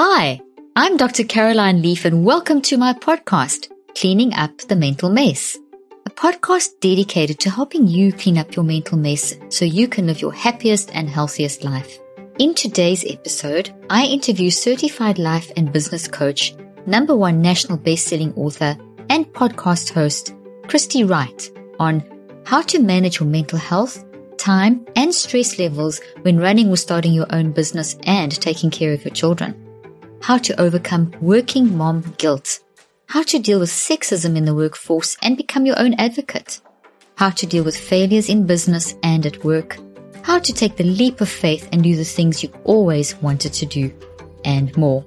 Hi, I'm Dr. Caroline Leaf and welcome to my podcast, Cleaning Up the Mental Mess. A podcast dedicated to helping you clean up your mental mess so you can live your happiest and healthiest life. In today's episode, I interview certified life and business coach, number one national best-selling author, and podcast host, Christy Wright on how to manage your mental health, time, and stress levels when running or starting your own business and taking care of your children how to overcome working mom guilt, how to deal with sexism in the workforce and become your own advocate, how to deal with failures in business and at work, how to take the leap of faith and do the things you've always wanted to do, and more.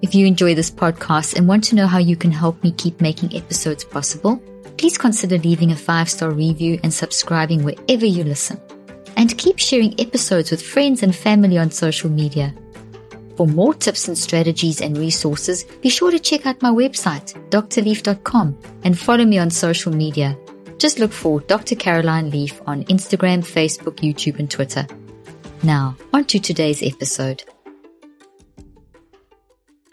If you enjoy this podcast and want to know how you can help me keep making episodes possible, please consider leaving a five star review and subscribing wherever you listen. And keep sharing episodes with friends and family on social media. For more tips and strategies and resources, be sure to check out my website, drleaf.com, and follow me on social media. Just look for Dr. Caroline Leaf on Instagram, Facebook, YouTube, and Twitter. Now, on to today's episode.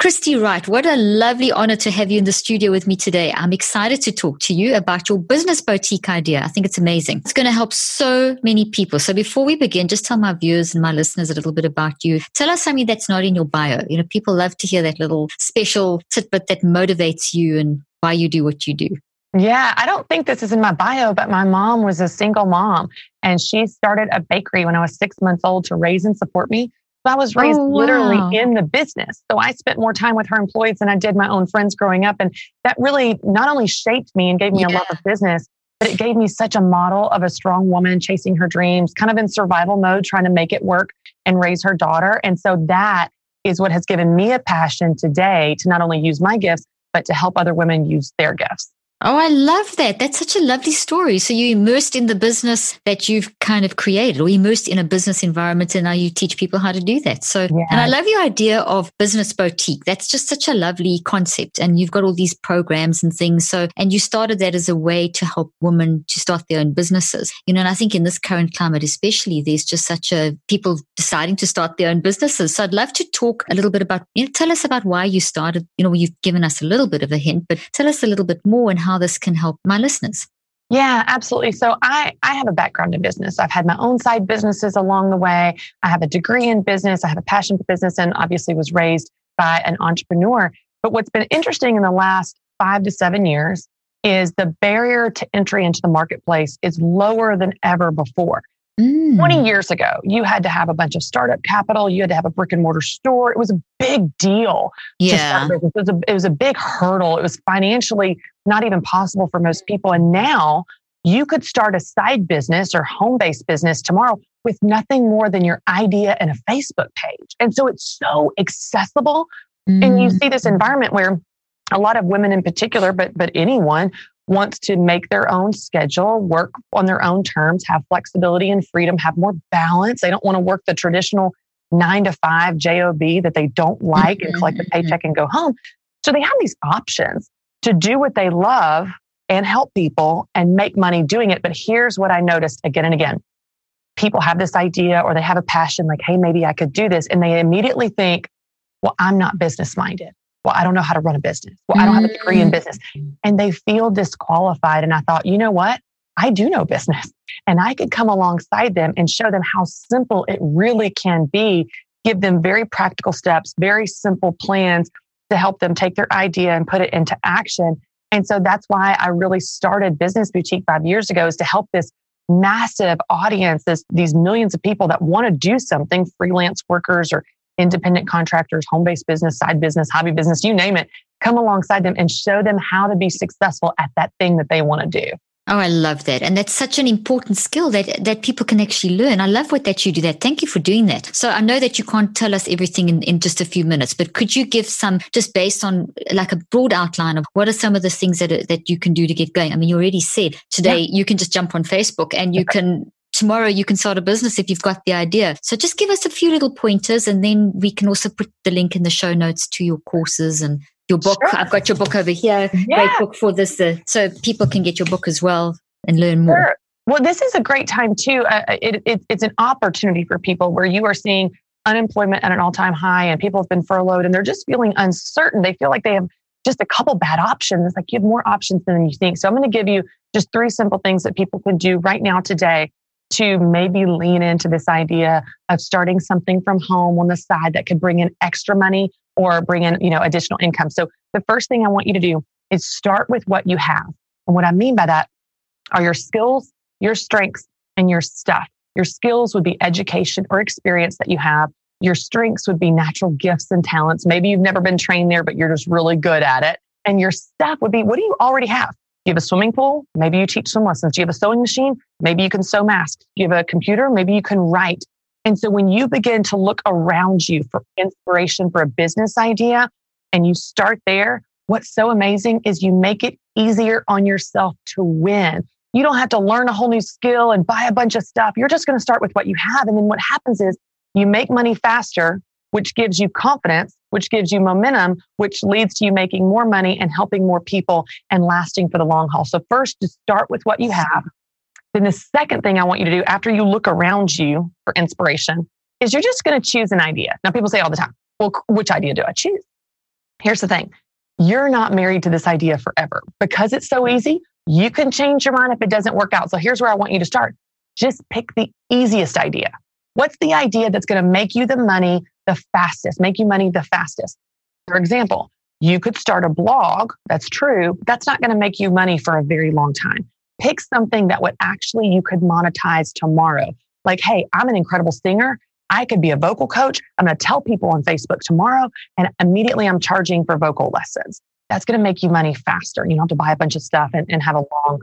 Christy Wright, what a lovely honor to have you in the studio with me today. I'm excited to talk to you about your business boutique idea. I think it's amazing. It's going to help so many people. So before we begin, just tell my viewers and my listeners a little bit about you. Tell us something that's not in your bio. You know, people love to hear that little special tidbit that motivates you and why you do what you do. Yeah, I don't think this is in my bio, but my mom was a single mom and she started a bakery when I was six months old to raise and support me. I was oh, raised oh, wow. literally in the business. So I spent more time with her employees than I did my own friends growing up. And that really not only shaped me and gave me yeah. a love of business, but it gave me such a model of a strong woman chasing her dreams, kind of in survival mode, trying to make it work and raise her daughter. And so that is what has given me a passion today to not only use my gifts, but to help other women use their gifts. Oh, I love that. That's such a lovely story. So you immersed in the business that you've kind of created or immersed in a business environment and now you teach people how to do that. So, yeah. and I love your idea of business boutique. That's just such a lovely concept. And you've got all these programs and things. So, and you started that as a way to help women to start their own businesses. You know, and I think in this current climate, especially, there's just such a people deciding to start their own businesses. So I'd love to talk a little bit about, you know, tell us about why you started. You know, you've given us a little bit of a hint, but tell us a little bit more and how this can help my listeners. Yeah, absolutely. So I I have a background in business. I've had my own side businesses along the way. I have a degree in business. I have a passion for business and obviously was raised by an entrepreneur. But what's been interesting in the last 5 to 7 years is the barrier to entry into the marketplace is lower than ever before. Mm. 20 years ago, you had to have a bunch of startup capital. You had to have a brick and mortar store. It was a big deal. Yeah. It was, a, it was a big hurdle. It was financially not even possible for most people. And now you could start a side business or home based business tomorrow with nothing more than your idea and a Facebook page. And so it's so accessible. Mm. And you mm. see this environment where a lot of women in particular, but, but anyone wants to make their own schedule, work on their own terms, have flexibility and freedom, have more balance. They don't want to work the traditional nine to five job that they don't like and collect a mm-hmm, paycheck and go home. So they have these options to do what they love and help people and make money doing it. But here's what I noticed again and again. People have this idea or they have a passion like, hey, maybe I could do this. And they immediately think, well, I'm not business minded. Well, I don't know how to run a business. Well, I don't have a degree in mm. business. And they feel disqualified. And I thought, you know what? I do know business and I could come alongside them and show them how simple it really can be, give them very practical steps, very simple plans to help them take their idea and put it into action. And so that's why I really started Business Boutique five years ago is to help this massive audience, this, these millions of people that want to do something, freelance workers or independent contractors, home based business, side business, hobby business, you name it, come alongside them and show them how to be successful at that thing that they want to do. Oh, I love that. And that's such an important skill that, that people can actually learn. I love what that you do that. Thank you for doing that. So I know that you can't tell us everything in, in just a few minutes, but could you give some just based on like a broad outline of what are some of the things that, that you can do to get going? I mean, you already said today yeah. you can just jump on Facebook and you can tomorrow you can start a business if you've got the idea. So just give us a few little pointers and then we can also put the link in the show notes to your courses and your book. Sure. I've got your book over here. Yeah. Great book for this, uh, so people can get your book as well and learn more. Sure. Well, this is a great time too. Uh, it, it, it's an opportunity for people where you are seeing unemployment at an all-time high, and people have been furloughed, and they're just feeling uncertain. They feel like they have just a couple bad options. Like you have more options than you think. So I'm going to give you just three simple things that people can do right now today to maybe lean into this idea of starting something from home on the side that could bring in extra money or bring in, you know, additional income. So the first thing I want you to do is start with what you have. And what I mean by that are your skills, your strengths, and your stuff. Your skills would be education or experience that you have. Your strengths would be natural gifts and talents. Maybe you've never been trained there, but you're just really good at it. And your stuff would be what do you already have? You have a swimming pool? Maybe you teach swim lessons. Do you have a sewing machine? Maybe you can sew masks. Do you have a computer? Maybe you can write. And so when you begin to look around you for inspiration for a business idea and you start there, what's so amazing is you make it easier on yourself to win. You don't have to learn a whole new skill and buy a bunch of stuff. You're just going to start with what you have. And then what happens is you make money faster, which gives you confidence, which gives you momentum, which leads to you making more money and helping more people and lasting for the long haul. So, first, just start with what you have. Then, the second thing I want you to do after you look around you for inspiration is you're just going to choose an idea. Now, people say all the time, well, which idea do I choose? Here's the thing you're not married to this idea forever because it's so easy. You can change your mind if it doesn't work out. So, here's where I want you to start just pick the easiest idea. What's the idea that's going to make you the money the fastest, make you money the fastest. For example, you could start a blog. That's true. That's not going to make you money for a very long time. Pick something that would actually you could monetize tomorrow. Like, hey, I'm an incredible singer. I could be a vocal coach. I'm going to tell people on Facebook tomorrow, and immediately I'm charging for vocal lessons. That's going to make you money faster. You don't have to buy a bunch of stuff and, and have a long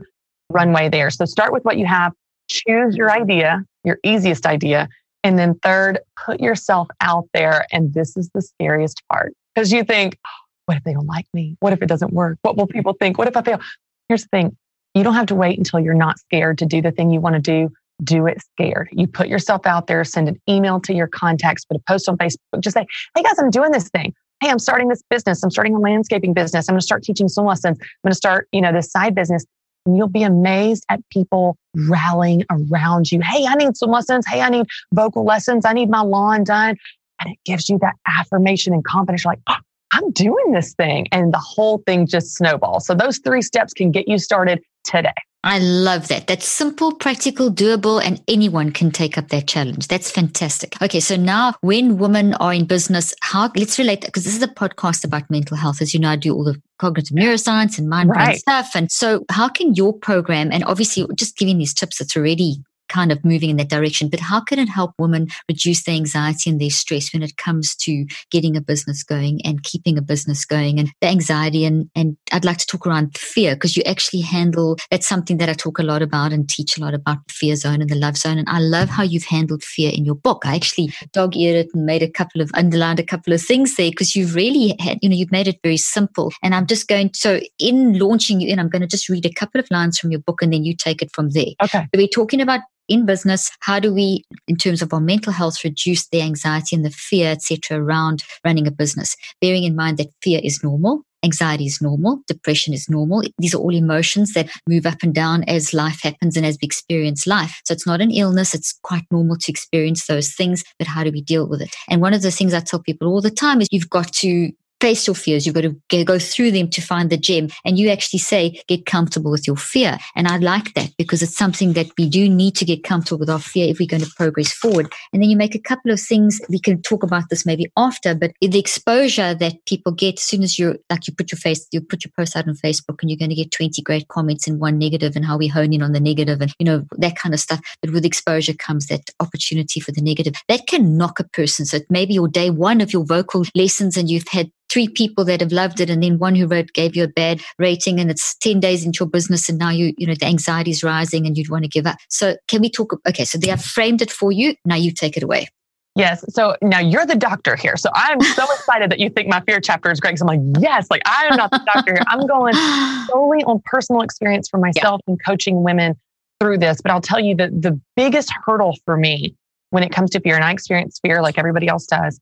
runway there. So start with what you have. Choose your idea, your easiest idea, and then third, put yourself out there. And this is the scariest part because you think, what if they don't like me? What if it doesn't work? What will people think? What if I fail? Here's the thing you don't have to wait until you're not scared to do the thing you want to do. Do it scared. You put yourself out there, send an email to your contacts, put a post on Facebook, just say, hey guys, I'm doing this thing. Hey, I'm starting this business. I'm starting a landscaping business. I'm going to start teaching swim lessons. I'm going to start, you know, this side business. And you'll be amazed at people rallying around you. Hey, I need some lessons. Hey, I need vocal lessons. I need my lawn done. And it gives you that affirmation and confidence. You're like, oh, I'm doing this thing. And the whole thing just snowballs. So those three steps can get you started today. I love that. That's simple, practical, doable, and anyone can take up that challenge. That's fantastic. Okay, so now when women are in business, how let's relate because this is a podcast about mental health. As you know, I do all the cognitive neuroscience and mind brain right. stuff. And so how can your program and obviously just giving these tips, it's already kind of moving in that direction. But how can it help women reduce their anxiety and their stress when it comes to getting a business going and keeping a business going and the anxiety? And, and I'd like to talk around fear because you actually handle that's something that I talk a lot about and teach a lot about the fear zone and the love zone. And I love how you've handled fear in your book. I actually dog eared it and made a couple of underlined a couple of things there because you've really had, you know, you've made it very simple. And I'm just going to, so in launching you in, I'm going to just read a couple of lines from your book and then you take it from there. Okay. So we're talking about in business how do we in terms of our mental health reduce the anxiety and the fear etc around running a business? Bearing in mind that fear is normal anxiety is normal depression is normal. These are all emotions that move up and down as life happens and as we experience life. So it's not an illness it's quite normal to experience those things but how do we deal with it? And one of the things i tell people all the time is you've got to face your fears. You've got to go through them to find the gem. And you actually say, get comfortable with your fear. And I like that because it's something that we do need to get comfortable with our fear if we're going to progress forward. And then you make a couple of things. We can talk about this maybe after, but the exposure that people get as soon as you're like you put your face, you put your post out on Facebook and you're going to get 20 great comments and one negative and how we hone in on the negative and, you know, that kind of stuff. But with exposure comes that opportunity for the negative that can knock a person. So maybe your day one of your vocal lessons and you've had three people that have loved it and then one who wrote gave you a bad rating and it's 10 days into your business and now you you know the anxiety is rising and you'd want to give up so can we talk okay so they have framed it for you now you take it away Yes. So now you're the doctor here. So I'm so excited that you think my fear chapter is great. Because I'm like, yes, like I am not the doctor here. I'm going solely on personal experience for myself yeah. and coaching women through this. But I'll tell you that the biggest hurdle for me when it comes to fear, and I experience fear like everybody else does,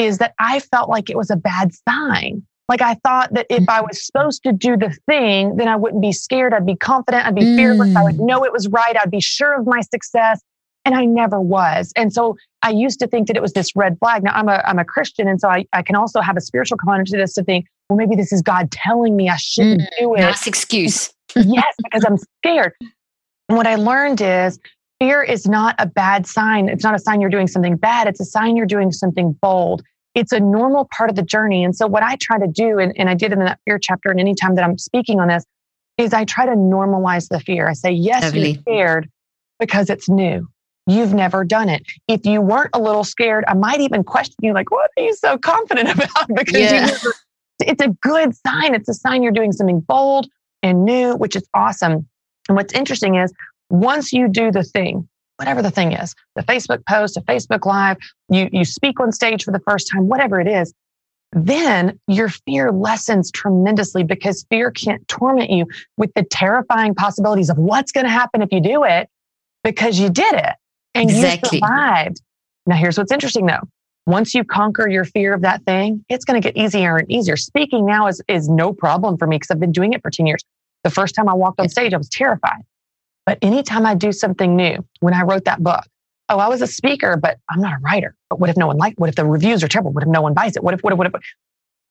is that I felt like it was a bad sign. Like I thought that if I was supposed to do the thing, then I wouldn't be scared. I'd be confident. I'd be fearless. I would mm. know it was right. I'd be sure of my success. And I never was. And so I used to think that it was this red flag. Now I'm a, I'm a Christian. And so I, I can also have a spiritual component to this to think, well, maybe this is God telling me I shouldn't mm, do it. Nice excuse. yes, because I'm scared. And what I learned is fear is not a bad sign. It's not a sign you're doing something bad. It's a sign you're doing something bold. It's a normal part of the journey. And so what I try to do, and, and I did in that fear chapter, and anytime that I'm speaking on this, is I try to normalize the fear. I say, yes, you're scared because it's new. You've never done it. If you weren't a little scared, I might even question you, like, what are you so confident about? because yeah. never, it's a good sign. It's a sign you're doing something bold and new, which is awesome. And what's interesting is once you do the thing, whatever the thing is, the Facebook post, a Facebook live, you, you speak on stage for the first time, whatever it is, then your fear lessens tremendously because fear can't torment you with the terrifying possibilities of what's going to happen if you do it because you did it and exactly. you survived. Now, here's what's interesting though. Once you conquer your fear of that thing, it's going to get easier and easier. Speaking now is, is no problem for me because I've been doing it for 10 years. The first time I walked on stage, I was terrified. But anytime I do something new, when I wrote that book, oh, I was a speaker, but I'm not a writer. But what if no one liked? What if the reviews are terrible? What if no one buys it? What if, what if, what if?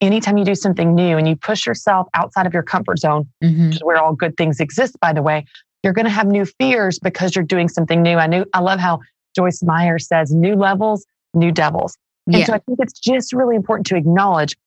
Anytime you do something new and you push yourself outside of your comfort zone, mm-hmm. which is where all good things exist, by the way, you're going to have new fears because you're doing something new. I knew, I love how Joyce Meyer says, new levels, new devils. And yeah. so I think it's just really important to acknowledge,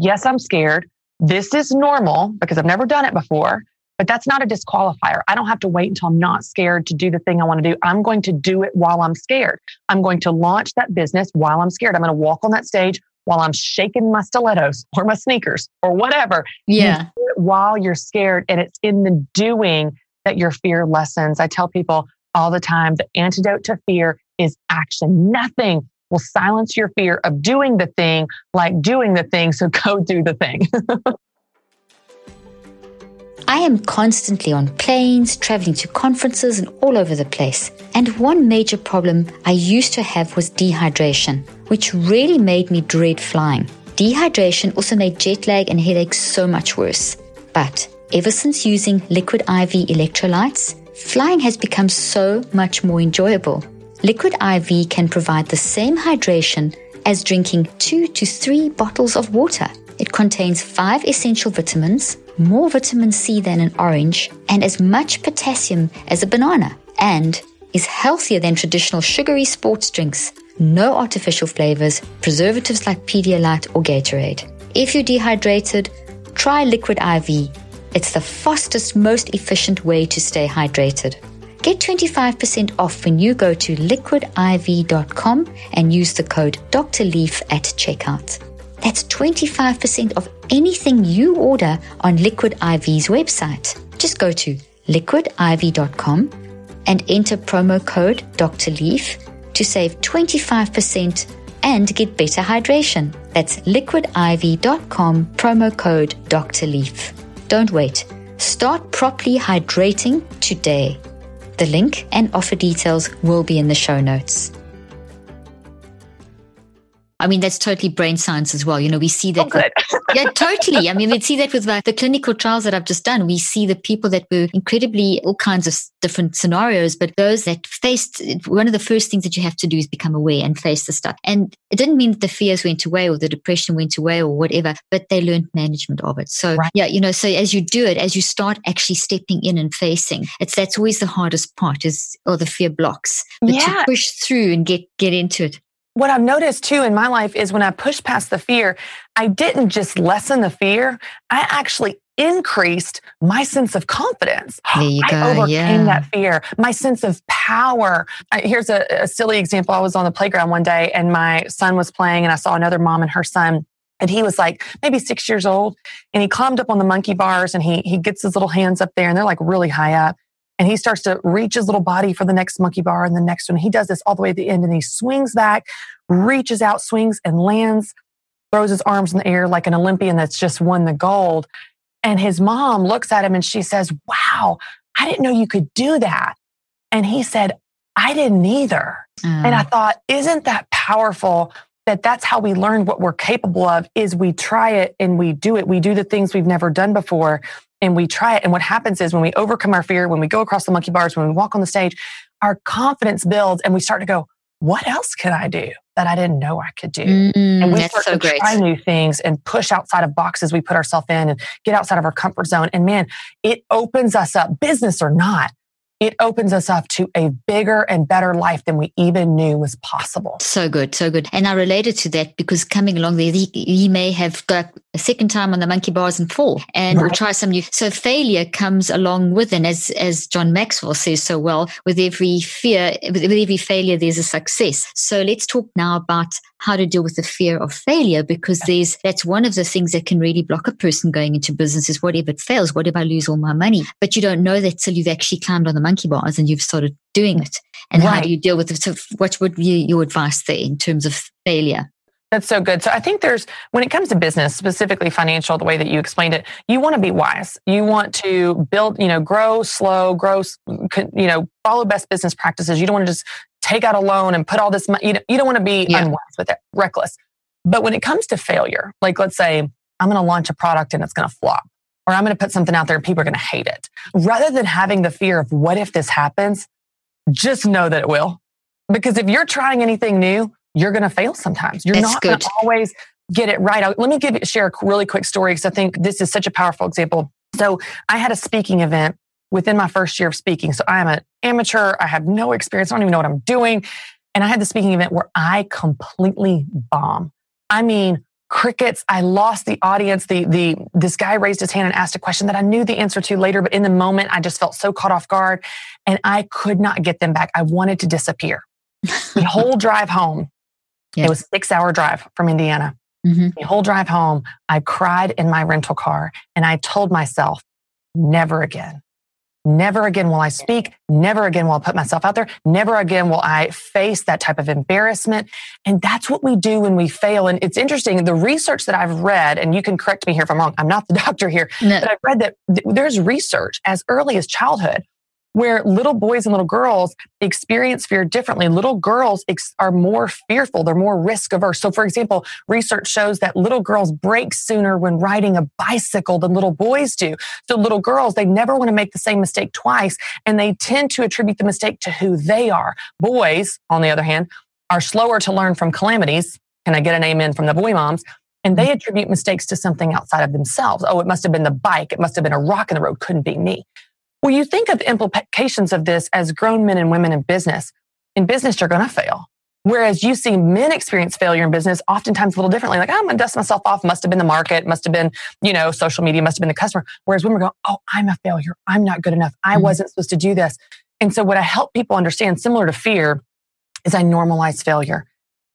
yes, I'm scared. This is normal because I've never done it before, but that's not a disqualifier. I don't have to wait until I'm not scared to do the thing I want to do. I'm going to do it while I'm scared. I'm going to launch that business while I'm scared. I'm going to walk on that stage while I'm shaking my stilettos or my sneakers or whatever. Yeah. You while you're scared. And it's in the doing that your fear lessens. I tell people all the time the antidote to fear is action. Nothing will silence your fear of doing the thing like doing the thing. So go do the thing. I am constantly on planes, traveling to conferences, and all over the place. And one major problem I used to have was dehydration, which really made me dread flying. Dehydration also made jet lag and headaches so much worse. But Ever since using liquid IV electrolytes, flying has become so much more enjoyable. Liquid IV can provide the same hydration as drinking two to three bottles of water. It contains five essential vitamins, more vitamin C than an orange, and as much potassium as a banana, and is healthier than traditional sugary sports drinks. No artificial flavors, preservatives like Pedialyte or Gatorade. If you're dehydrated, try Liquid IV it's the fastest, most efficient way to stay hydrated. Get 25% off when you go to liquidiv.com and use the code Dr. Leaf at checkout. That's 25% of anything you order on Liquid IV's website. Just go to liquidiv.com and enter promo code Dr. Leaf to save 25% and get better hydration. That's liquidiv.com promo code Dr. Leaf. Don't wait. Start properly hydrating today. The link and offer details will be in the show notes. I mean, that's totally brain science as well. You know, we see that. Oh, yeah, totally. I mean, we see that with the, the clinical trials that I've just done. We see the people that were incredibly all kinds of different scenarios, but those that faced one of the first things that you have to do is become aware and face the stuff. And it didn't mean that the fears went away or the depression went away or whatever, but they learned management of it. So right. yeah, you know, so as you do it, as you start actually stepping in and facing, it's that's always the hardest part is or the fear blocks. But yeah. to push through and get get into it what I've noticed too in my life is when I push past the fear, I didn't just lessen the fear, I actually increased my sense of confidence. I go, overcame yeah. that fear, my sense of power. Here's a, a silly example. I was on the playground one day and my son was playing, and I saw another mom and her son. And he was like maybe six years old, and he climbed up on the monkey bars, and he he gets his little hands up there, and they're like really high up and he starts to reach his little body for the next monkey bar and the next one. He does this all the way to the end and he swings back, reaches out, swings and lands, throws his arms in the air like an Olympian that's just won the gold. And his mom looks at him and she says, Wow, I didn't know you could do that. And he said, I didn't either. Mm. And I thought, isn't that powerful? That that's how we learn what we're capable of is we try it and we do it. We do the things we've never done before and we try it. And what happens is when we overcome our fear, when we go across the monkey bars, when we walk on the stage, our confidence builds and we start to go, what else can I do that I didn't know I could do? Mm, and we start so to great. try new things and push outside of boxes we put ourselves in and get outside of our comfort zone. And man, it opens us up, business or not it opens us up to a bigger and better life than we even knew was possible. So good, so good. And I related to that because coming along there, he, he may have got a second time on the monkey bars and fall and right. try some new. So failure comes along with, and as as John Maxwell says so well, with every fear, with every failure, there's a success. So let's talk now about how to deal with the fear of failure because there's that's one of the things that can really block a person going into business is what if it fails? What if I lose all my money? But you don't know that till you've actually climbed on the monkey bars and you've started doing it. And right. how do you deal with it? So what would be your advice there in terms of failure? That's so good. So I think there's, when it comes to business, specifically financial, the way that you explained it, you want to be wise. You want to build, you know, grow slow, grow, you know, follow best business practices. You don't want to just take out a loan and put all this money. You don't, you don't want to be yeah. unwise with it, reckless. But when it comes to failure, like let's say I'm going to launch a product and it's going to flop, or I'm going to put something out there and people are going to hate it. Rather than having the fear of what if this happens, just know that it will. Because if you're trying anything new, you're going to fail sometimes. You're That's not going to always get it right. Let me give share a really quick story because I think this is such a powerful example. So I had a speaking event within my first year of speaking. So I am an amateur. I have no experience. I don't even know what I'm doing. And I had the speaking event where I completely bomb. I mean, crickets. I lost the audience. The, the, this guy raised his hand and asked a question that I knew the answer to later, but in the moment, I just felt so caught off guard and I could not get them back. I wanted to disappear. the whole drive home, it was six hour drive from Indiana. Mm-hmm. The whole drive home, I cried in my rental car and I told myself, never again. Never again will I speak. Never again will I put myself out there. Never again will I face that type of embarrassment. And that's what we do when we fail. And it's interesting. The research that I've read, and you can correct me here if I'm wrong. I'm not the doctor here, no. but I've read that there's research as early as childhood where little boys and little girls experience fear differently. Little girls ex- are more fearful, they're more risk averse. So, for example, research shows that little girls brake sooner when riding a bicycle than little boys do. So, little girls, they never want to make the same mistake twice, and they tend to attribute the mistake to who they are. Boys, on the other hand, are slower to learn from calamities. Can I get an amen from the boy moms? And they mm-hmm. attribute mistakes to something outside of themselves. Oh, it must have been the bike. It must have been a rock in the road. Couldn't be me. Well, you think of implications of this as grown men and women in business. In business, you're going to fail. Whereas you see men experience failure in business oftentimes a little differently. Like, oh, I'm going to dust myself off. Must have been the market. Must have been, you know, social media. Must have been the customer. Whereas women go, oh, I'm a failure. I'm not good enough. I mm-hmm. wasn't supposed to do this. And so what I help people understand, similar to fear, is I normalize failure.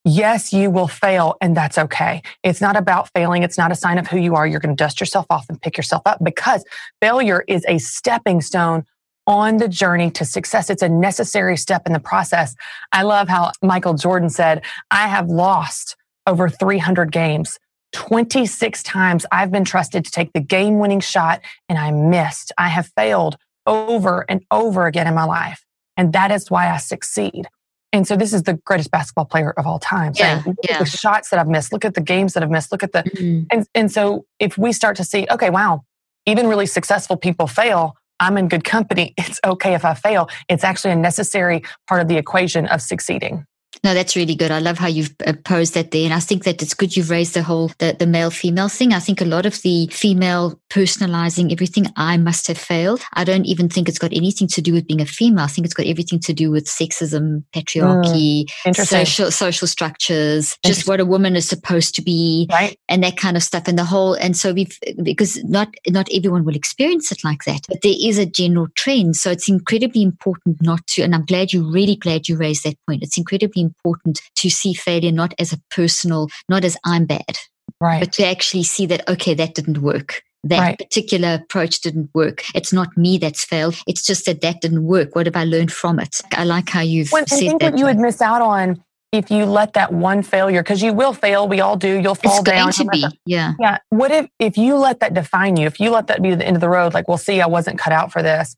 Yes, you will fail and that's okay. It's not about failing. It's not a sign of who you are. You're going to dust yourself off and pick yourself up because failure is a stepping stone on the journey to success. It's a necessary step in the process. I love how Michael Jordan said, I have lost over 300 games. 26 times I've been trusted to take the game winning shot and I missed. I have failed over and over again in my life. And that is why I succeed. And so this is the greatest basketball player of all time. Yeah, look yeah. at the shots that I've missed. Look at the games that I've missed. Look at the Mhm. and and so if we start to see, okay, wow, even really successful people fail. I'm in good company. It's okay if I fail. It's actually a necessary part of the equation of succeeding. No, that's really good. I love how you've uh, posed that there. And I think that it's good you've raised the whole, the, the male female thing. I think a lot of the female personalizing everything, I must have failed. I don't even think it's got anything to do with being a female. I think it's got everything to do with sexism, patriarchy, Interesting. social, social structures, just what a woman is supposed to be Right? and that kind of stuff and the whole and so we've because not not everyone will experience it like that but there is a general trend so it's incredibly important not to and i'm glad you really glad you raised that point it's incredibly important to see failure not as a personal not as i'm bad Right. but to actually see that okay that didn't work that Right. particular approach didn't work it's not me that's failed it's just that that didn't work what have i learned from it i like how you've Well, I said think that what you would miss out on if you let that one failure, because you will fail, we all do. You'll fall it's going down. to you'll be mess yeah Yeah. What if if you let that define you? If you let that be the end of the road, like, well, see, I wasn't cut out for this,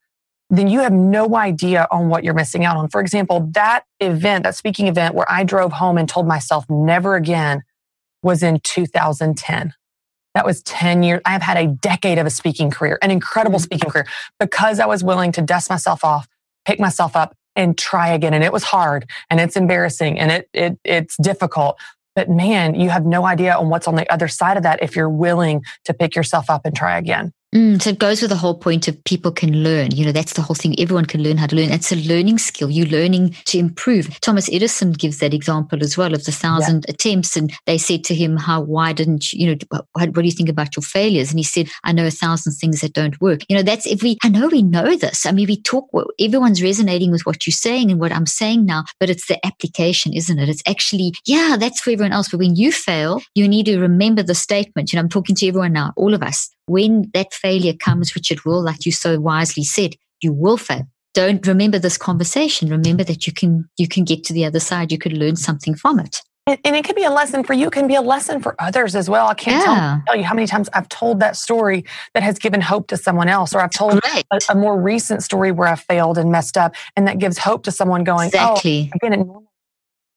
then you have no idea on what you're missing out on. For example, that event, that speaking event where I drove home and told myself never again was in 2010. That was 10 years. I have had a decade of a speaking career, an incredible Mhm. speaking career, because I was willing to dust myself off, pick myself up, and try again. And it was hard and it's embarrassing and it, it it's difficult. But man, you have no idea on what's on the other side of that if you're willing to pick yourself up and try again. Mm, so it goes with the whole point of people can learn. You know, that's the whole thing. Everyone can learn how to learn. It's a learning skill. You're learning to improve. Thomas Edison gives that example as well of the thousand attempts. And they said to him, "How? Why didn't you? You know, what, what do you think about your failures?" And he said, "I know a thousand things that don't work." You know, that's if we. I know we know this. I mean, we talk. Everyone's resonating with what you're saying and what I'm saying now, but it's the application, isn't it? It's actually, yeah, that's for everyone else. But when you fail, you need to remember the statement. You know, I'm talking to everyone now, all of us when that failure comes, which it will, like you so wisely said, you will fail. Don't remember this conversation. Remember that you can you can get to the other side. You could learn something from it. And, and it can be a lesson for you, it can be a lesson for others as well. I can't Yeah. tell, tell you how many times I've told that story that has given hope to someone else, or I've told a, a more recent story where I failed and messed up, and that gives hope to someone going, oh, Exactly. oh, again,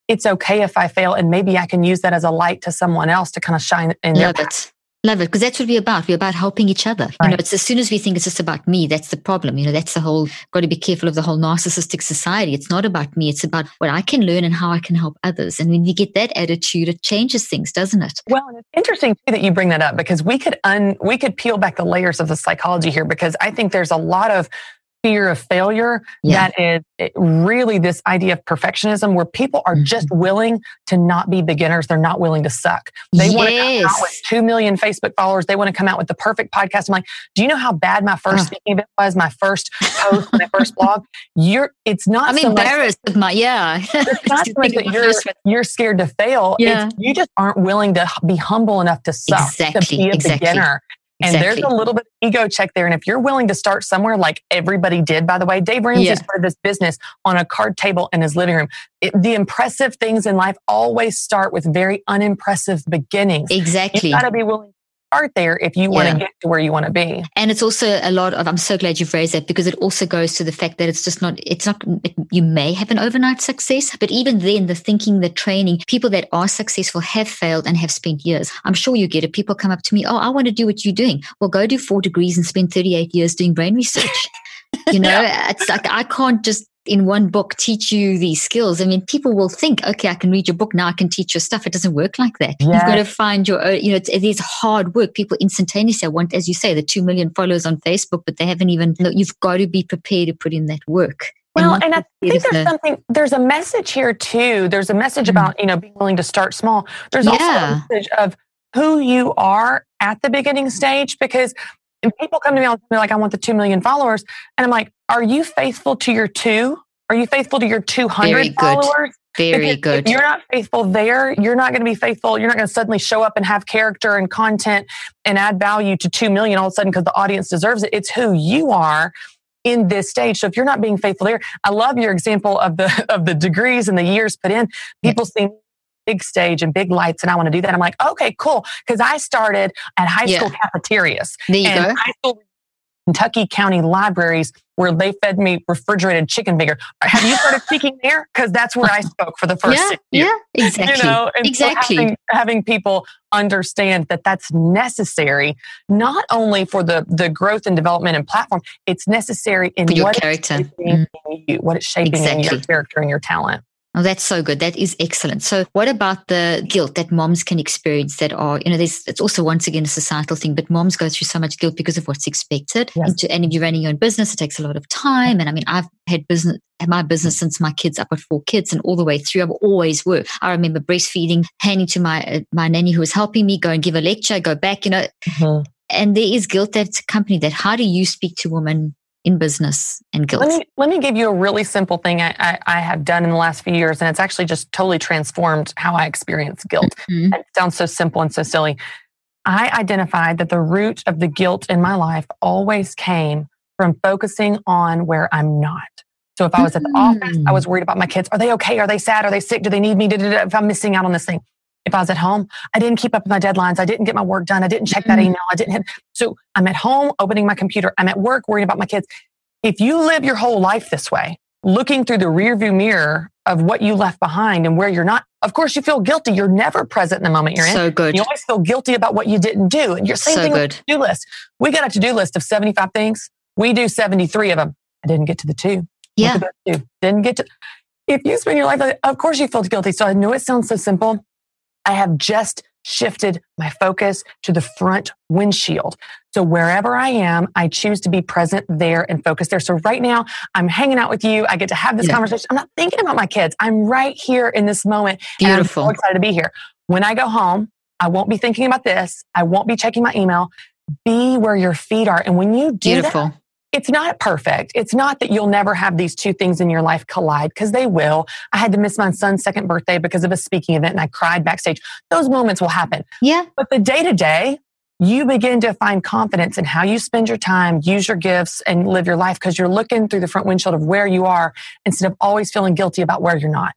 it's okay if I fail, and maybe I can use that as a light to someone else to kind of shine in their Love it. Love it. Because that's what we're about. We're about helping each other. You know, it's as soon as we think it's just about me, that's the problem. You know, that's the whole got to be careful of the whole narcissistic society. It's not about me. It's about what I can learn and how I can help others. And when you get that attitude, it changes things, doesn't it? Well, and it's interesting too that you bring that up because we could un we could peel back the layers of the psychology here because I think there's a lot of fear of failure Yeah. that is really this idea of perfectionism where people are Mhm. just willing to not be beginners. They're not willing to suck. They want to come out with 2 million Facebook followers. They want to come out with the perfect podcast. I'm like, do you know how bad my first Oh. speaking event was? My first post, my first blog. You're, it's not I'm so much- embarrassed of my, yeah. it's not so much Think that you're, you're scared to fail. Yeah. It's, you just aren't willing to be humble enough to suck, to Exactly, be a exactly. beginner. And there's a little bit of ego check there. And if you're willing to start somewhere like everybody did, by the way, Dave Ramsey Yeah. started this business on a card table in his living room. It, the impressive things in life always start with very unimpressive beginnings. Exactly. You've got to be willing start there if you want Yeah. to get to where you want to be. And it's also a lot of, I'm so glad you've raised that because it also goes to the fact that it's just not, it's not, it, you may have an overnight success, but even then, the thinking, the training, people that are successful have failed and have spent years. I'm sure you get it. People come up to me, oh, I want to do what you're doing. Well, go do four degrees and spend 38 years doing brain research. You know, it's like I can't just in one book teach you these skills. I mean, people will think, okay, I can read your book now. I can teach your stuff. It doesn't work like that. You've got to find your own, you know, it's, it is hard work. People instantaneously want, as you say, the 2 million followers on Facebook, but they haven't even, you've got to be prepared to put in that work. Well, and I think there's something, there's a message here too. There's a message Mhm. about, you know, being willing to start small. There's also a message of who you are at the beginning stage because and people come to me all the time, they're like, I want the 2 million followers. And I'm like, are you faithful to your two? Are you faithful to your 200 Very good. followers? Very Because good. If you're not faithful there, you're not going to be faithful. You're not going to suddenly show up and have character and content and add value to 2 million all of a sudden because the audience deserves it. It's who you are in this stage. So if you're not being faithful there, I love your example of the of the degrees and the years put in. People see big stage and big lights and I want to do that. I'm like, okay, cool. Because I started at high Yeah. school cafeterias There you and go. high school Kentucky County Libraries where they fed me refrigerated chicken finger. Have you started speaking there? Because that's where I spoke for the first yeah, years. Yeah, exactly. You know, and exactly. So having, having, people understand that that's necessary, not only for the the growth and development and platform, it's necessary in for your what character, it's shaping mm. you, what it's shaping exactly. in your character and your talent. Oh, that's so good. That is excellent. So, what about the guilt that moms can experience that are, you know, there's, it's also once again a societal thing, but moms go through so much guilt because of what's expected. Yes. And, to, and if you're running your own business, it takes a lot of time. And I mean, I've had business, had my business since my kids up at four kids and all the way through. I've always worked. I remember breastfeeding, handing to my, uh, my nanny who was helping me go and give a lecture, go back, you know. Mm-hmm. And there is guilt that's accompanied that. How do you speak to women in business and guilt? Let me, let me give you a really simple thing I, I, I, have done in the last few years, and it's actually just totally transformed how I experience guilt. Mm-hmm. It sounds so simple and so silly. I identified that the root of the guilt in my life always came from focusing on where I'm not. So if I was at the mm-hmm. office, I was mm. worried about my kids. Are they okay? Are they sad? Are they sick? Do they need me? If I'm missing out on this thing. If I was at home, I didn't keep up with my deadlines. I didn't get my work done. I didn't check that mm-hmm. email. I didn't hit. So I'm at home opening my computer. I'm at work worrying about my kids. If you live your whole life this way, looking through the rearview mirror of what you left behind and where you're not, of course you feel guilty. You're never present in the moment you're in. So good. You always feel guilty about what you didn't do. And you're same so thing good. with to-do list. We got a to-do list of 75 things. We do 73 of them. I didn't get to the two. Yeah. Two. Didn't get to. If you spend your life, of course you feel guilty. So I know it sounds so simple. I have just shifted my focus to the front windshield. So wherever I am, I choose to be present there and focus there. So right now, I'm hanging out with you. I get to have this yeah. conversation. I'm not thinking about my kids. I'm right here in this moment. Beautiful. I'm so excited to be here. When I go home, I won't be thinking about this. I won't be checking my email. Be where your feet are. And when you do Beautiful. that, it's not perfect. It's not that you'll never have these two things in your life collide because they will. I had to miss my son's second birthday because of a speaking event and I cried backstage. Those moments will happen. Yeah. But the day to day, you begin to find confidence in how you spend your time, use your gifts, and live your life because you're looking through the front windshield of where you are instead of always feeling guilty about where you're not.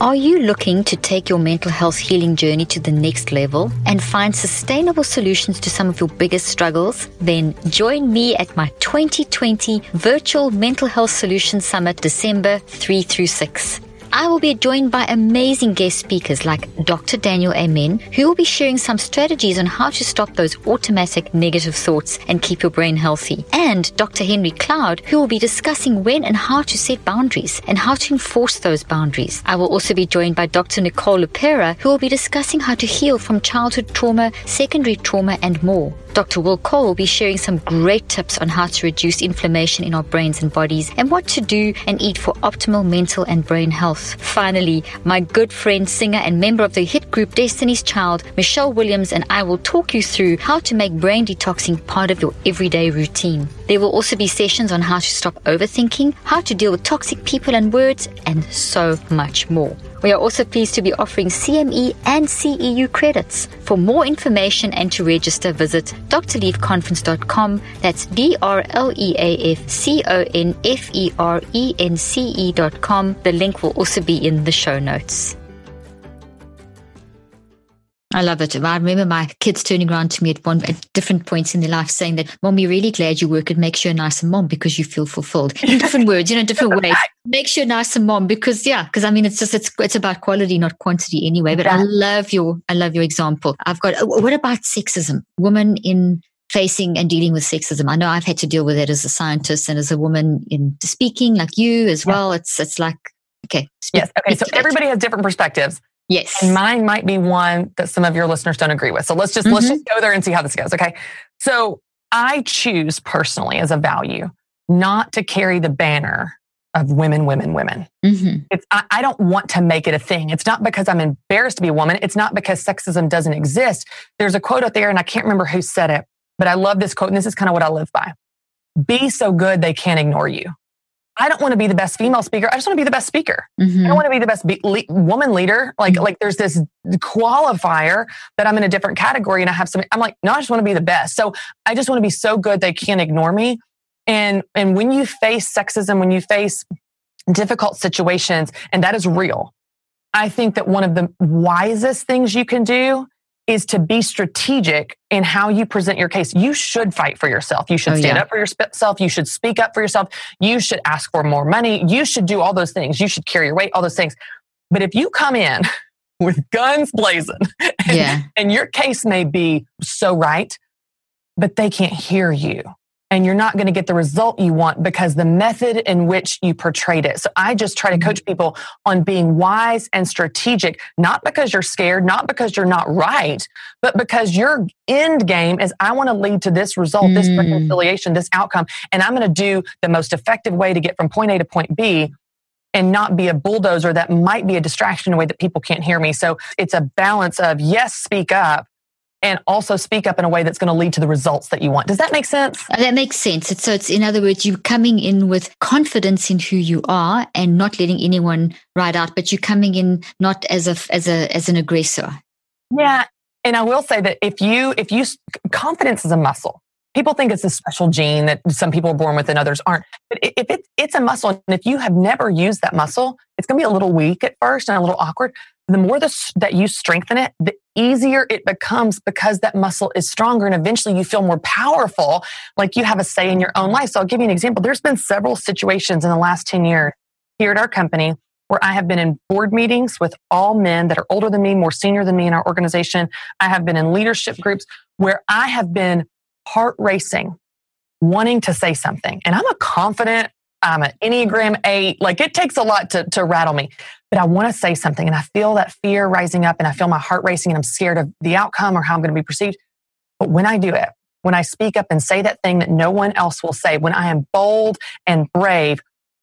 Are you looking to take your mental health healing journey to the next level and find sustainable solutions to some of your biggest struggles? Then join me at my 2020 Virtual Mental Health Solutions Summit December 3 through 6. I will be joined by amazing guest speakers like Dr. Daniel Amen, who will be sharing some strategies on how to stop those automatic negative thoughts and keep your brain healthy, and Dr. Henry Cloud, who will be discussing when and how to set boundaries and how to enforce those boundaries. I will also be joined by Dr. Nicole LePera, who will be discussing how to heal from childhood trauma, secondary trauma, and more. Dr. Will Cole will be sharing some great tips on how to reduce inflammation in our brains and bodies and what to do and eat for optimal mental and brain health. Finally, my good friend, singer, and member of the hit group Destiny's Child, Michelle Williams, and I will talk you through how to make brain detoxing part of your everyday routine. There will also be sessions on how to stop overthinking, how to deal with toxic people and words, and so much more. We are also pleased to be offering CME and CEU credits. For more information and to register, visit drleafconference.com. That's D R L E A F C O N F E R E N C E.com. The link will also be in the show notes. I love it. I remember my kids turning around to me at one at different points in their life saying that, Mom, we're really glad you work. It makes you a nicer mom because you feel fulfilled. In different words, you know, different ways. Makes you a nicer mom because yeah, because I mean it's just it's it's about quality, not quantity anyway. But I love your I love your example. I've got oh, what about sexism? Women in facing and dealing with sexism. I know I've had to deal with it as a scientist and as a woman in speaking like you as well. It's it's like okay. Yes. Okay. So everybody has different perspectives. Yes. And mine might be one that some of your listeners don't agree with. So let's just mm-hmm. let's just go there and see how this goes. Okay. So I choose personally as a value not to carry the banner of women, women, women. Mm-hmm. It's I, I don't want to make it a thing. It's not because I'm embarrassed to be a woman. It's not because sexism doesn't exist. There's a quote out there, and I can't remember who said it, but I love this quote, and this is kind of what I live by. Be so good they can't ignore you. I don't want to be the best female speaker. I just want to be the best speaker. Mm-hmm. I don't want to be the best be- le- woman leader. Like, mm-hmm. like there's this qualifier that I'm in a different category and I have some, I'm like, no, I just want to be the best. So I just want to be so good they can't ignore me. And, and when you face sexism, when you face difficult situations, and that is real, I think that one of the wisest things you can do is to be strategic in how you present your case. You should fight for yourself. You should Oh, stand yeah. up for yourself. You should speak up for yourself. You should ask for more money. You should do all those things. You should carry your weight, all those things. But if you come in with guns blazing and, Yeah. and your case may be so right, but they can't hear you. And you're not going to get the result you want because the method in which you portrayed it. So I just try to coach people on being wise and strategic, not because you're scared, not because you're not right, but because your end game is I want to lead to this result, this Mm. reconciliation, this outcome. And I'm going to do the most effective way to get from point A to point B and not be a bulldozer that might be a distraction in a way that people can't hear me. So it's a balance of yes, speak up and also speak up in a way that's going to lead to the results that you want. Does that make sense? Uh, That makes sense. It's, so it's in other words, you're coming in with confidence in who you are and not letting anyone ride out, but you're coming in not as a as a as an aggressor. Yeah. And I will say that if you, if you, confidence is a muscle. People think it's a special gene that some people are born with and others aren't. But if it, it's a muscle, and if you have never used that muscle, it's going to be a little weak at first and a little awkward. The more this, that you strengthen it, the easier it becomes because that muscle is stronger. And eventually you feel more powerful, like you have a say in your own life. So I'll give you an example. There's been several situations in the last 10 years here at our company where I have been in board meetings with all men that are older than me, more senior than me in our organization. I have been in leadership groups where I have been heart racing, wanting to say something. And I'm a confident, I'm an Enneagram eight. Like it takes a lot to, to rattle me, but I want to say something. And I feel that fear rising up and I feel my heart racing and I'm scared of the outcome or how I'm going to be perceived. But when I do it, when I speak up and say that thing that no one else will say, when I am bold and brave,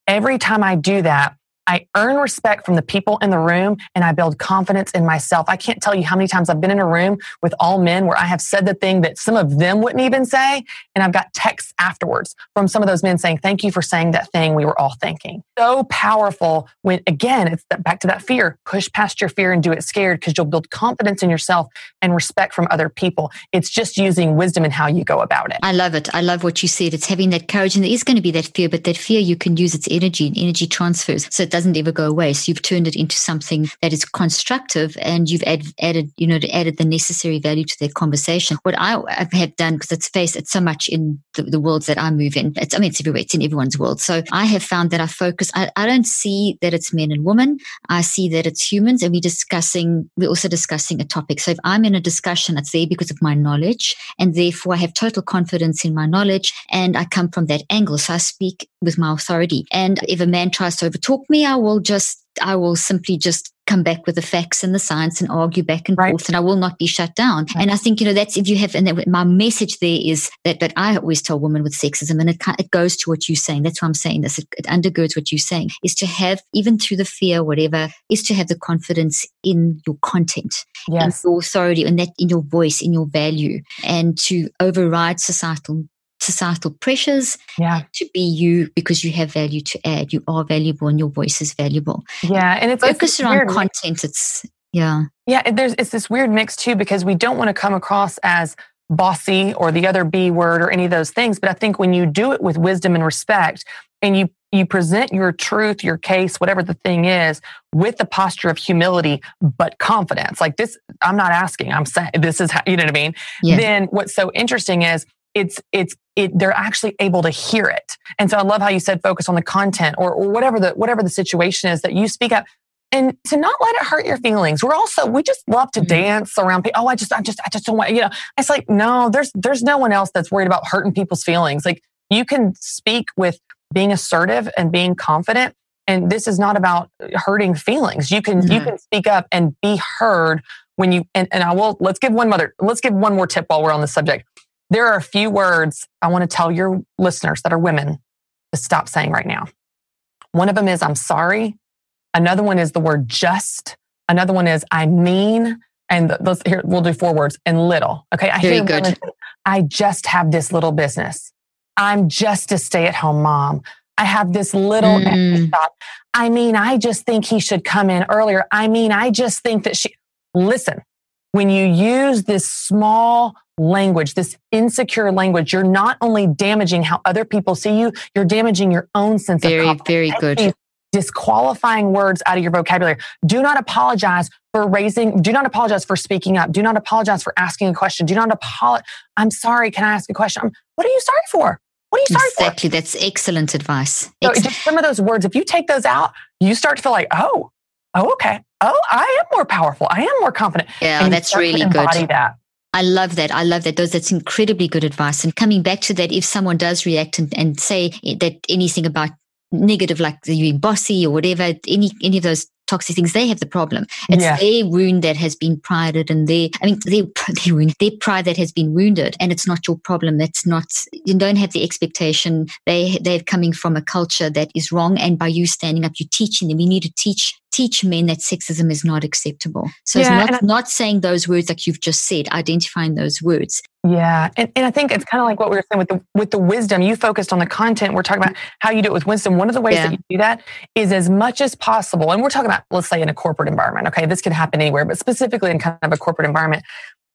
every time I do that, I earn respect from the people in the room and I build confidence in myself. I can't tell you how many times I've been in a room with all men where I have said the thing that some of them wouldn't even say. And I've got texts afterwards from some of those men saying, Thank you for saying that thing we were all thinking. So powerful when, again, it's back to that fear. Push past your fear and do it scared because you'll build confidence in yourself and respect from other people. It's just using wisdom in how you go about it. I love it. I love what you said. It's having that courage, and there is going to be that fear, but that fear you can use its energy and energy transfers, so it doesn't ever go away. So you've turned it into something that is constructive, and you've add, added, you know, added the necessary value to that conversation. What I have done, because it's face, it's so much in the, the worlds that I move in. It's, I mean, it's everywhere. It's in everyone's world. So I have found that I focus. I, I don't see that it's men and women. I see that it's humans, and we're discussing. We're also discussing a topic. So if I'm in a discussion, it's there because of my knowledge, and therefore I have total confidence in my knowledge, and I come from that angle. So I speak with my authority. And if a man tries to overtalk me, I will just, I will simply just come back with the facts and the science and argue back and Right. forth, and I will not be shut down. And I think you know that's if you have, and that, my message there is that. But I always tell women with sexism, and it it goes to what you're saying. That's why I'm saying this. It, it undergirds what you're saying. Is to have even through the fear, whatever, is to have the confidence in your content Yes. in your authority and that in your voice, in your value, and to override societal societal pressures Yeah. to be you because you have value to add. You are valuable and your voice is valuable. Yeah. And it's, it's Focus this around content. It's yeah. Yeah, and there's it's this weird mix too because we don't want to come across as bossy or the other B word or any of those things. But I think when you do it with wisdom and respect, and you you present your truth, your case, whatever the thing is, with the posture of humility but confidence, like this, I'm not asking, I'm saying this is how you know what I mean. Yeah. Then what's so interesting is it's it's it they're actually able to hear it. And so i love how you said focus on the content or, or whatever the whatever the situation is that you speak up. And to not let it hurt your feelings. We're also we just love to Mhm. dance around people oh i just i just i just don't want you know it's like no there's there's no one else that's worried about hurting people's feelings. Like you can speak with being assertive and being confident and this is not about hurting feelings. You can you can speak up and be heard when you and, and i will let's give one mother let's give one more tip while we're on the subject there are a few words I want to tell your listeners that are women to stop saying right now. One of them is I'm sorry. Another one is the word just. Another one is I mean. And those here we'll do four words and little. Okay. I Very hear good. women I just have this little business. I'm just a stay at home mom. I have this little Mm. shop. I mean, I just think he should come in earlier. I mean, I just think that she listen, when you use this small language, this insecure language, you're not only damaging how other people see you, you're damaging your own sense Very, of very Take good. disqualifying words out of your vocabulary. Do not apologize for raising, do not apologize for speaking up. Do not apologize for asking a question. Do not apologize. I'm sorry. Can I ask a question? I'm, what are you sorry for? What are you sorry exactly. for? Exactly. That's excellent advice. So Ex- just some of those words, if you take those out, you start to feel like, oh, oh, okay. Oh, I am more powerful. I am more confident. Yeah, that's really good. That. I love that. I love that. Those that's incredibly good advice. And coming back to that, if someone does react and, and say that anything about negative, like you being bossy or whatever, any any of those toxic things, they have the problem. It's yeah. their wound that has been prided and their, I mean, their, their wound, their pride that has been wounded and it's not your problem. That's not, you don't have the expectation. They, they're coming from a culture that is wrong. And by you standing up, you're teaching them. You need to teach teach men that sexism is not acceptable. So yeah, it's not, I, not saying those words like you've just said, identifying those words. Yeah. And, and I think it's kind of like what we were saying with the with the wisdom. You focused on the content. We're talking about how you do it with wisdom. One of the ways yeah. that you do that is as much as possible. And we're talking about, let's say in a corporate environment. Okay. This could happen anywhere, but specifically in kind of a corporate environment.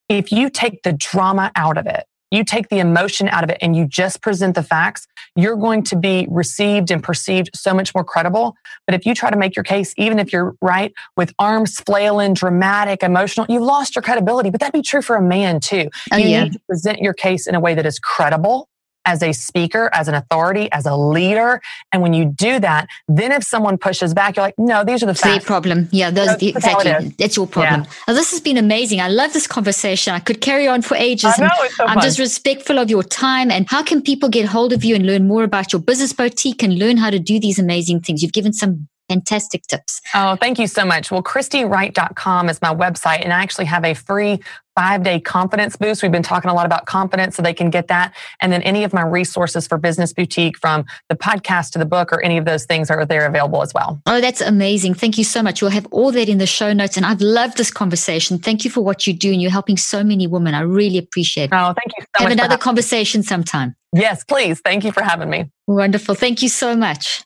If you take the drama out of it, you take the emotion out of it and you just present the facts, you're going to be received and perceived so much more credible. But if you try to make your case, even if you're right with arms flailing, dramatic, emotional, you've lost your credibility. But that'd be true for a man too. Oh, you yeah. need to present your case in a way that is credible as a speaker, as an authority, as a leader. And when you do that, then if someone pushes back, you're like, no, these are the facts. Problem. Yeah, those, that's exactly. That's your problem. Yeah. Well, this has been amazing. I love this conversation. I could carry on for ages. I know, it's so I'm fun. just respectful of your time. And how can people get hold of you and learn more about your business boutique and learn how to do these amazing things? You've given some fantastic tips. Oh, thank you so much. Well, ChristyWright.com is my website, and I actually have a free five day confidence boost. We've been talking a lot about confidence, so they can get that. And then any of my resources for Business Boutique, from the podcast to the book, or any of those things are there available as well. Oh, that's amazing. Thank you so much. We'll have all that in the show notes. And I've loved this conversation. Thank you for what you do, and you're helping so many women. I really appreciate it. Oh, thank you so have another conversation sometime. Yes, please. Thank you for having me. Wonderful. Thank you so much.